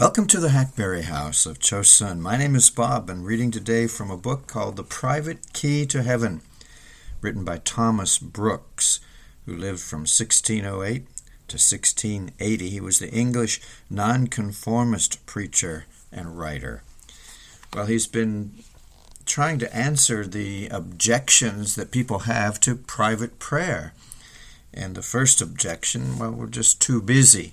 Welcome to the Hackberry House of Chosun. My name is Bob, and reading today from a book called The Private Key to Heaven, written by Thomas Brooks, who lived from 1608 to 1680. He was the English nonconformist preacher and writer. Well, he's been trying to answer the objections that people have to private prayer. And the first objection, well, we're just too busy.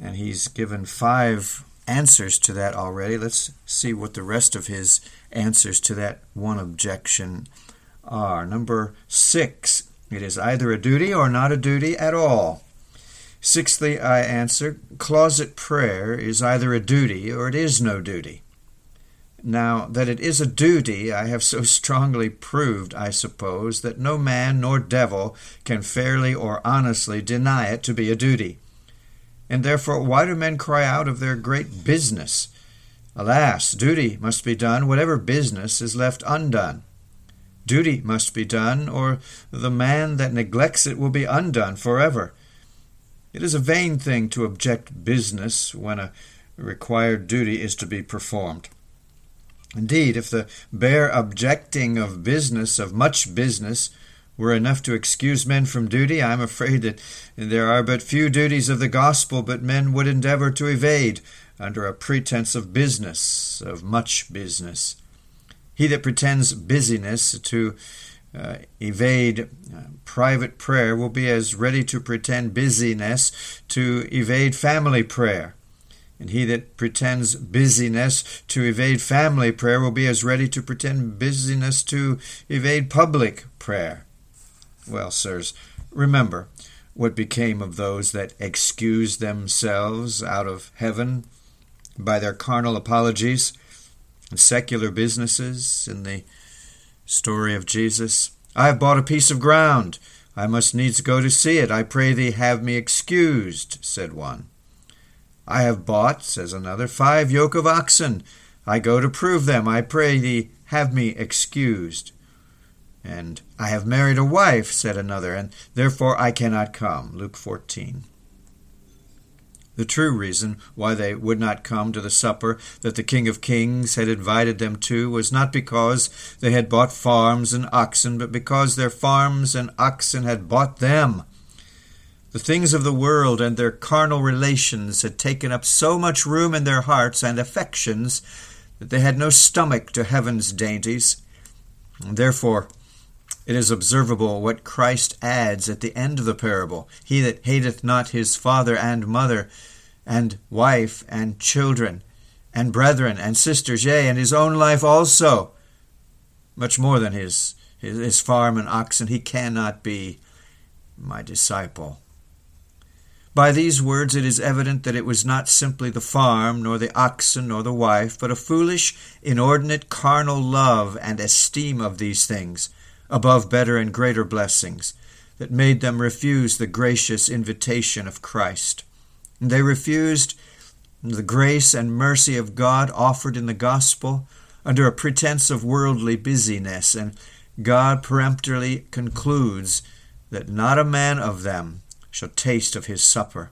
And he's given five answers to that already. Let's see what the rest of his answers to that one objection are. Number six, it is either a duty or not a duty at all. Sixthly, I answer, closet prayer is either a duty or it is no duty. Now, that it is a duty, I have so strongly proved, I suppose, that no man nor devil can fairly or honestly deny it to be a duty. And therefore, why do men cry out of their great business? Alas, duty must be done, whatever business is left undone. Duty must be done, or the man that neglects it will be undone forever. It is a vain thing to object business when a required duty is to be performed. Indeed, if the bare objecting of business, of much business, were enough to excuse men from duty, I am afraid that there are but few duties of the gospel but men would endeavor to evade under a pretense of business, of much business. He that pretends busyness to uh, evade uh, private prayer will be as ready to pretend busyness to evade family prayer. And he that pretends busyness to evade family prayer will be as ready to pretend busyness to evade public prayer. Well, sirs, remember what became of those that excused themselves out of heaven by their carnal apologies and secular businesses in the story of Jesus. I have bought a piece of ground. I must needs go to see it. I pray thee have me excused, said one. I have bought, says another, five yoke of oxen. I go to prove them. I pray thee have me excused. And I have married a wife, said another, and therefore I cannot come. Luke 14. The true reason why they would not come to the supper that the King of Kings had invited them to was not because they had bought farms and oxen, but because their farms and oxen had bought them. The things of the world and their carnal relations had taken up so much room in their hearts and affections that they had no stomach to heaven's dainties. And therefore, it is observable what Christ adds at the end of the parable He that hateth not his father and mother, and wife and children, and brethren and sisters, yea, and his own life also, much more than his, his, his farm and oxen, he cannot be my disciple. By these words it is evident that it was not simply the farm, nor the oxen, nor the wife, but a foolish, inordinate, carnal love and esteem of these things above better and greater blessings, that made them refuse the gracious invitation of Christ. And they refused the grace and mercy of God offered in the gospel under a pretense of worldly busyness, and God peremptorily concludes that not a man of them shall taste of his supper.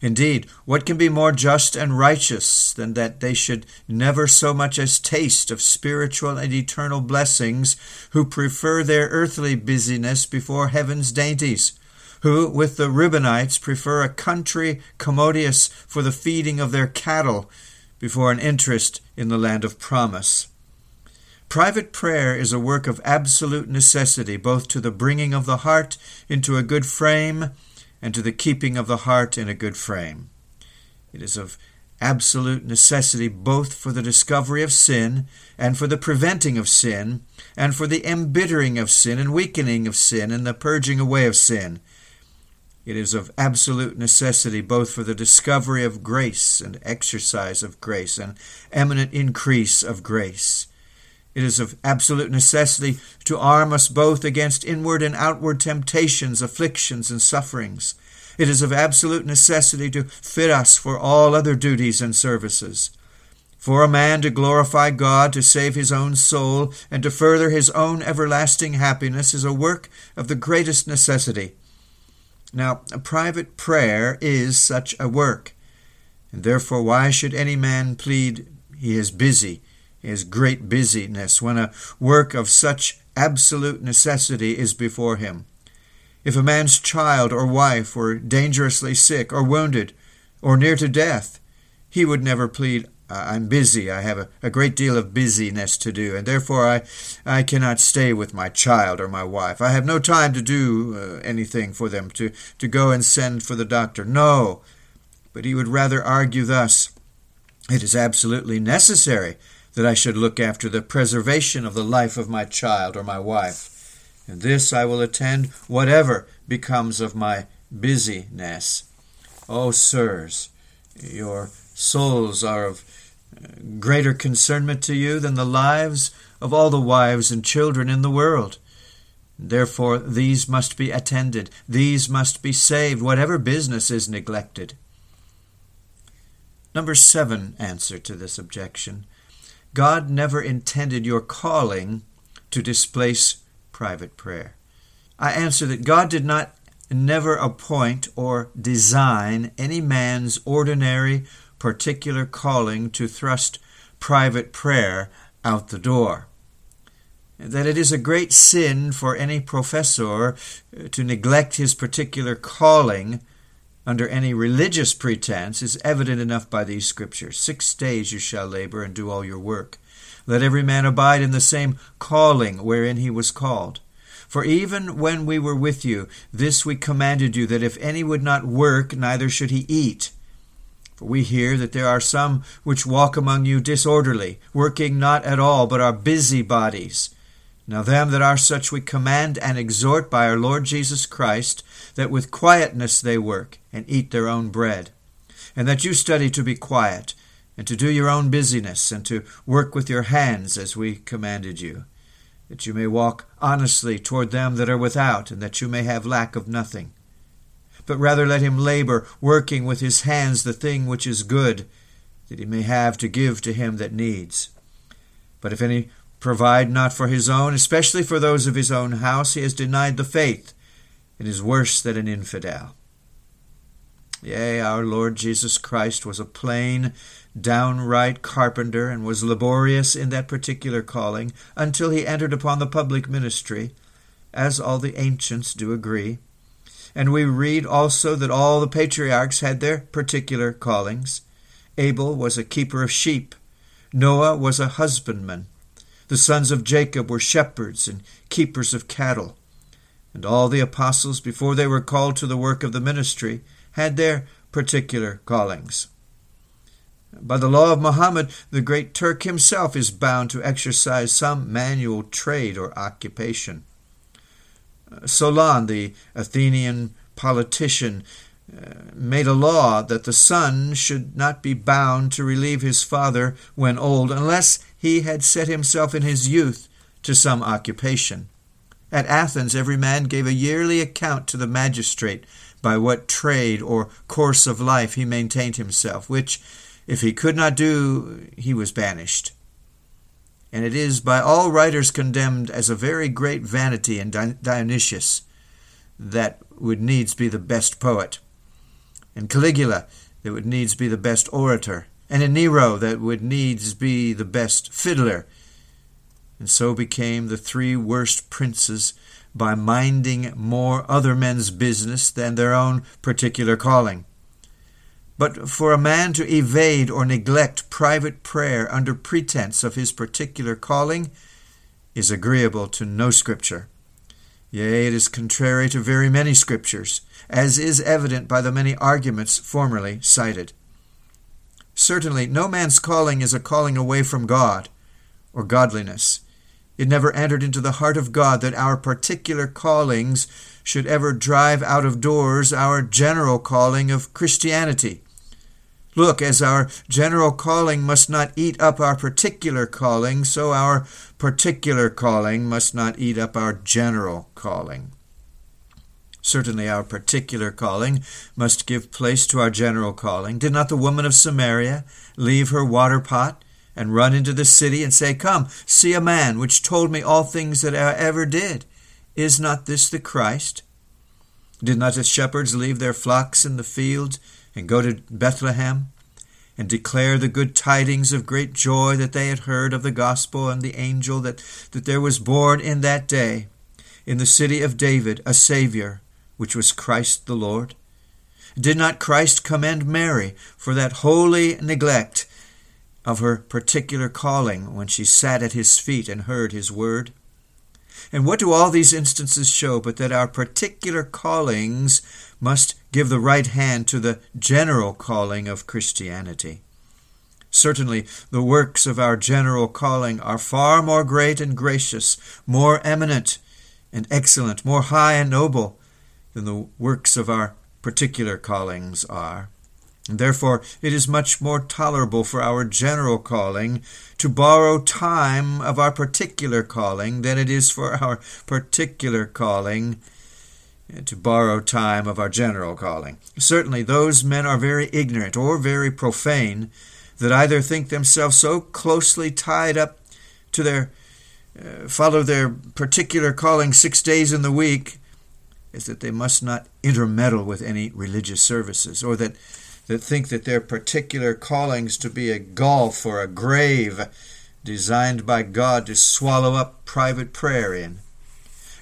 Indeed, what can be more just and righteous than that they should never so much as taste of spiritual and eternal blessings, who prefer their earthly busyness before heaven's dainties? Who, with the Reubenites, prefer a country commodious for the feeding of their cattle before an interest in the land of promise? Private prayer is a work of absolute necessity, both to the bringing of the heart into a good frame and to the keeping of the heart in a good frame. It is of absolute necessity both for the discovery of sin and for the preventing of sin and for the embittering of sin and weakening of sin and the purging away of sin. It is of absolute necessity both for the discovery of grace and exercise of grace and eminent increase of grace it is of absolute necessity to arm us both against inward and outward temptations, afflictions, and sufferings. It is of absolute necessity to fit us for all other duties and services. For a man to glorify God, to save his own soul, and to further his own everlasting happiness is a work of the greatest necessity. Now, a private prayer is such a work. And therefore, why should any man plead he is busy, has great busyness, when a work of such absolute necessity is before him? If a man's child or wife were dangerously sick or wounded or near to death, he would never plead, I'm busy. I have a, a, great deal of busyness to do, and therefore I, I cannot stay with my child or my wife. I have no time to do uh, anything for them, to, to go and send for the doctor. No, but he would rather argue thus It is absolutely necessary that I should look after the preservation of the life of my child or my wife. And this I will attend whatever becomes of my busyness. O oh, sirs, your souls are of uh, greater concernment to you than the lives of all the wives and children in the world. Therefore, these must be attended, these must be saved, whatever business is neglected. Number seven answer to this objection God never intended your calling to displace private prayer. I answer that God did not never appoint or design any man's ordinary particular calling to thrust private prayer out the door. That it is a great sin for any professor to neglect his particular calling under any religious pretense is evident enough by these scriptures. Six days you shall labor and do all your work. Let every man abide in the same calling wherein he was called. For even when we were with you, this we commanded you, that if any would not work, neither should he eat. For we hear that there are some which walk among you disorderly, working not at all, but are busybodies. Now them that are such we command and exhort by our Lord Jesus Christ, that with quietness they work, and eat their own bread. And that you study to be quiet, and to do your own busyness, and to work with your hands as we commanded you, that you may walk honestly toward them that are without, and that you may have lack of nothing but rather let him labor, working with his hands the thing which is good, that he may have to give to him that needs. But if any provide not for his own, especially for those of his own house, he has denied the faith, and is worse than an infidel. Yea, our Lord Jesus Christ was a plain, downright carpenter, and was laborious in that particular calling, until he entered upon the public ministry, as all the ancients do agree. And we read also that all the patriarchs had their particular callings. Abel was a keeper of sheep, Noah was a husbandman, the sons of Jacob were shepherds and keepers of cattle. And all the apostles, before they were called to the work of the ministry, had their particular callings. By the law of Mohammed, the great Turk himself is bound to exercise some manual trade or occupation. Solon, the Athenian politician, uh, Uh, made a law that the son should not be bound to relieve his father when old unless he had set himself in his youth to some occupation. At Athens, every man gave a yearly account to the magistrate by what trade or course of life he maintained himself, which, if he could not do, he was banished and it is by all writers condemned as a very great vanity in Dionysius that would needs be the best poet, in Caligula that would needs be the best orator, and in Nero that would needs be the best fiddler. And so became the three worst princes by minding more other men's business than their own particular calling. But for a man to evade or neglect private prayer under pretense of his particular calling is agreeable to no scripture. Yea, it is contrary to very many scriptures, as is evident by the many arguments formerly cited. Certainly, no man's calling is a calling away from God or godliness. It never entered into the heart of God that our particular callings should ever drive out of doors our general calling of Christianity. Look, as our general calling must not eat up our particular calling, so our particular calling must not eat up our general calling. Certainly, our particular calling must give place to our general calling. Did not the woman of Samaria leave her water pot and run into the city and say, Come, see a man which told me all things that I ever did? Is not this the Christ? Did not the shepherds leave their flocks in the fields and go to Bethlehem? and declare the good tidings of great joy that they had heard of the gospel and the angel that, that there was born in that day in the city of David a Saviour, which was Christ the Lord? Did not Christ commend Mary for that holy neglect of her particular calling when she sat at his feet and heard his word? And what do all these instances show but that our particular callings must give the right hand to the general calling of Christianity? Certainly, the works of our general calling are far more great and gracious, more eminent and excellent, more high and noble than the works of our particular callings are. And therefore, it is much more tolerable for our general calling to borrow time of our particular calling than it is for our particular calling to borrow time of our general calling. Certainly, those men are very ignorant or very profane that either think themselves so closely tied up to their uh, follow their particular calling six days in the week is that they must not intermeddle with any religious services, or that that think that their particular callings to be a gulf or a grave designed by God to swallow up private prayer in.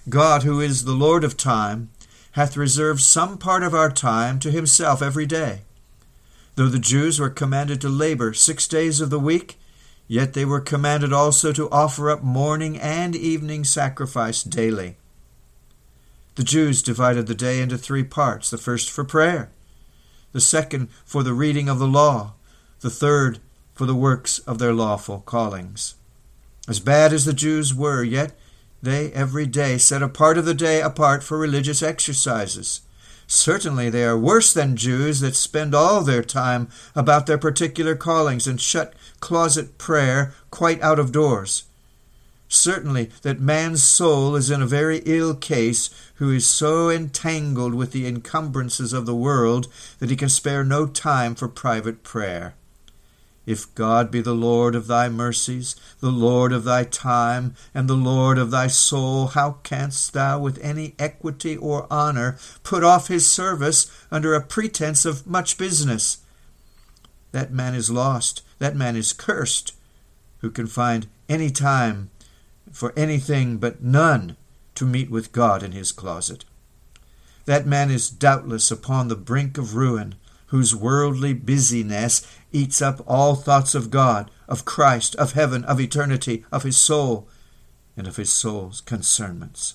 God, who is the Lord of time, hath reserved some part of our time to himself every day. Though the Jews were commanded to labor six days of the week, yet they were commanded also to offer up morning and evening sacrifice daily. The Jews divided the day into three parts the first for prayer, the second for the reading of the law, the third for the works of their lawful callings. As bad as the Jews were, yet they every day set a part of the day apart for religious exercises. Certainly they are worse than Jews that spend all their time about their particular callings and shut closet prayer quite out of doors. Certainly that man's soul is in a very ill case who is so entangled with the encumbrances of the world that he can spare no time for private prayer. If God be the Lord of thy mercies, the Lord of thy time, and the Lord of thy soul, how canst thou with any equity or honor put off his service under a pretence of much business? That man is lost, that man is cursed, who can find any time for anything but none to meet with God in his closet. That man is doubtless upon the brink of ruin, whose worldly busyness eats up all thoughts of God, of Christ, of heaven, of eternity, of his soul, and of his soul's concernments.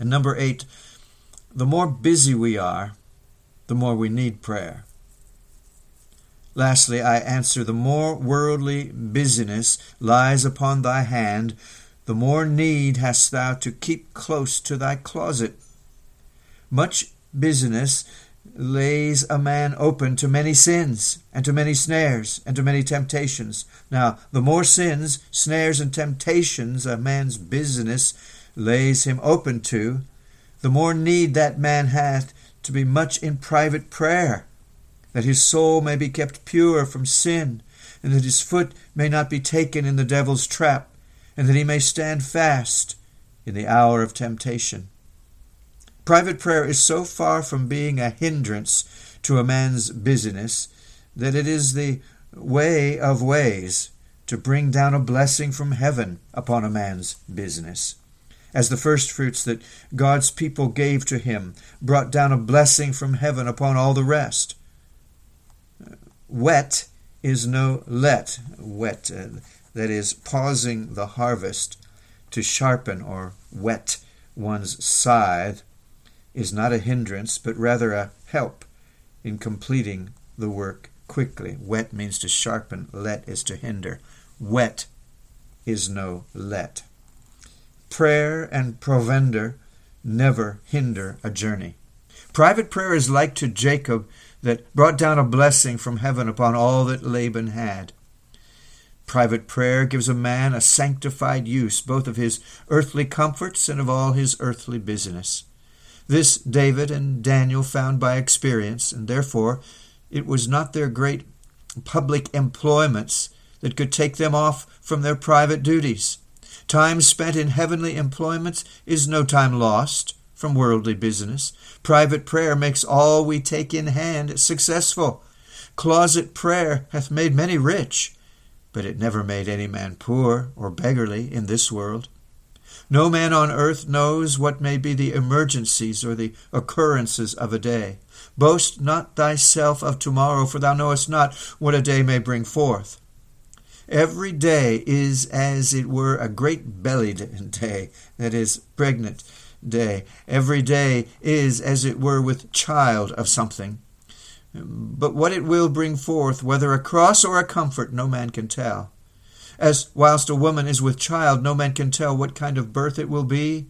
And number eight, the more busy we are, the more we need prayer. Lastly, I answer, the more worldly busyness lies upon thy hand, the more need hast thou to keep close to thy closet. Much busyness lays a man open to many sins, and to many snares, and to many temptations. Now, the more sins, snares, and temptations a man's business lays him open to, the more need that man hath to be much in private prayer that his soul may be kept pure from sin, and that his foot may not be taken in the devil's trap, and that he may stand fast in the hour of temptation. Private prayer is so far from being a hindrance to a man's busyness that it is the way of ways to bring down a blessing from heaven upon a man's business. As the first fruits that God's people gave to him brought down a blessing from heaven upon all the rest whet is no let, whet, uh, that is, pausing the harvest to sharpen or whet one's scythe, is not a hindrance, but rather a help in completing the work quickly. Whet means to sharpen, let is to hinder. Whet is no let. Prayer and provender never hinder a journey. Private prayer is like to Jacob that brought down a blessing from heaven upon all that Laban had. Private prayer gives a man a sanctified use both of his earthly comforts and of all his earthly business. This David and Daniel found by experience, and therefore it was not their great public employments that could take them off from their private duties. Time spent in heavenly employments is no time lost from worldly business. Private prayer makes all we take in hand successful. Closet prayer hath made many rich, but it never made any man poor or beggarly in this world. No man on earth knows what may be the emergencies or the occurrences of a day. Boast not thyself of tomorrow, for thou knowest not what a day may bring forth. Every day is as it were a great bellied day, that is, pregnant day. Every day is as it were with child of something. But what it will bring forth, whether a cross or a comfort, no man can tell. As whilst a woman is with child, no man can tell what kind of birth it will be.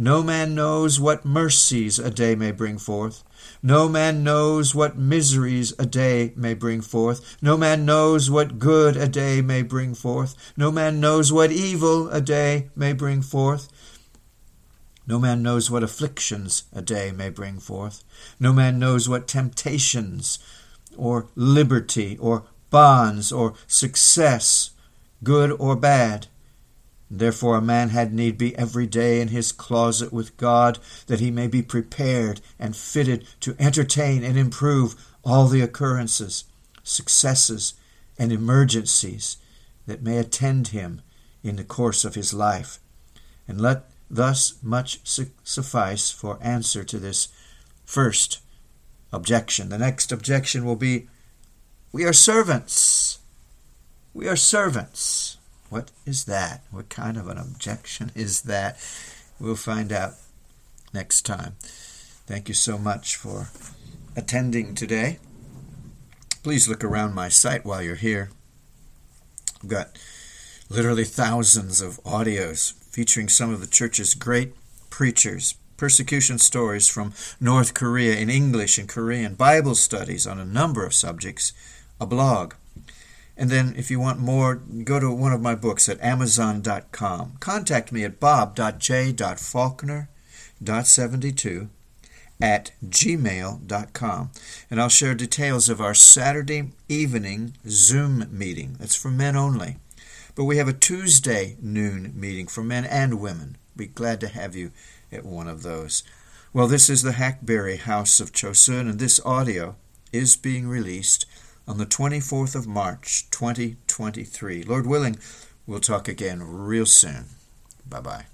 No man knows what mercies a day may bring forth. No man knows what miseries a day may bring forth. No man knows what good a day may bring forth. No man knows what evil a day may bring forth. No man knows what afflictions a day may bring forth. No man knows what temptations, or liberty, or bonds, or success, good or bad. Therefore a man had need be every day in his closet with God, that he may be prepared and fitted to entertain and improve all the occurrences, successes, and emergencies that may attend him in the course of his life. And let Thus much suffice for answer to this first objection. The next objection will be We are servants. We are servants. What is that? What kind of an objection is that? We'll find out next time. Thank you so much for attending today. Please look around my site while you're here. I've got literally thousands of audios featuring some of the church's great preachers, persecution stories from North Korea in English and Korean, Bible studies on a number of subjects, a blog. And then, if you want more, go to one of my books at Amazon.com. Contact me at bob.j.faulkner.72 at gmail.com. And I'll share details of our Saturday evening Zoom meeting. That's for men only. But we have a Tuesday noon meeting for men and women. Be glad to have you at one of those. Well, this is the Hackberry House of Chosun, and this audio is being released on the 24th of March, 2023. Lord willing, we'll talk again real soon. Bye bye.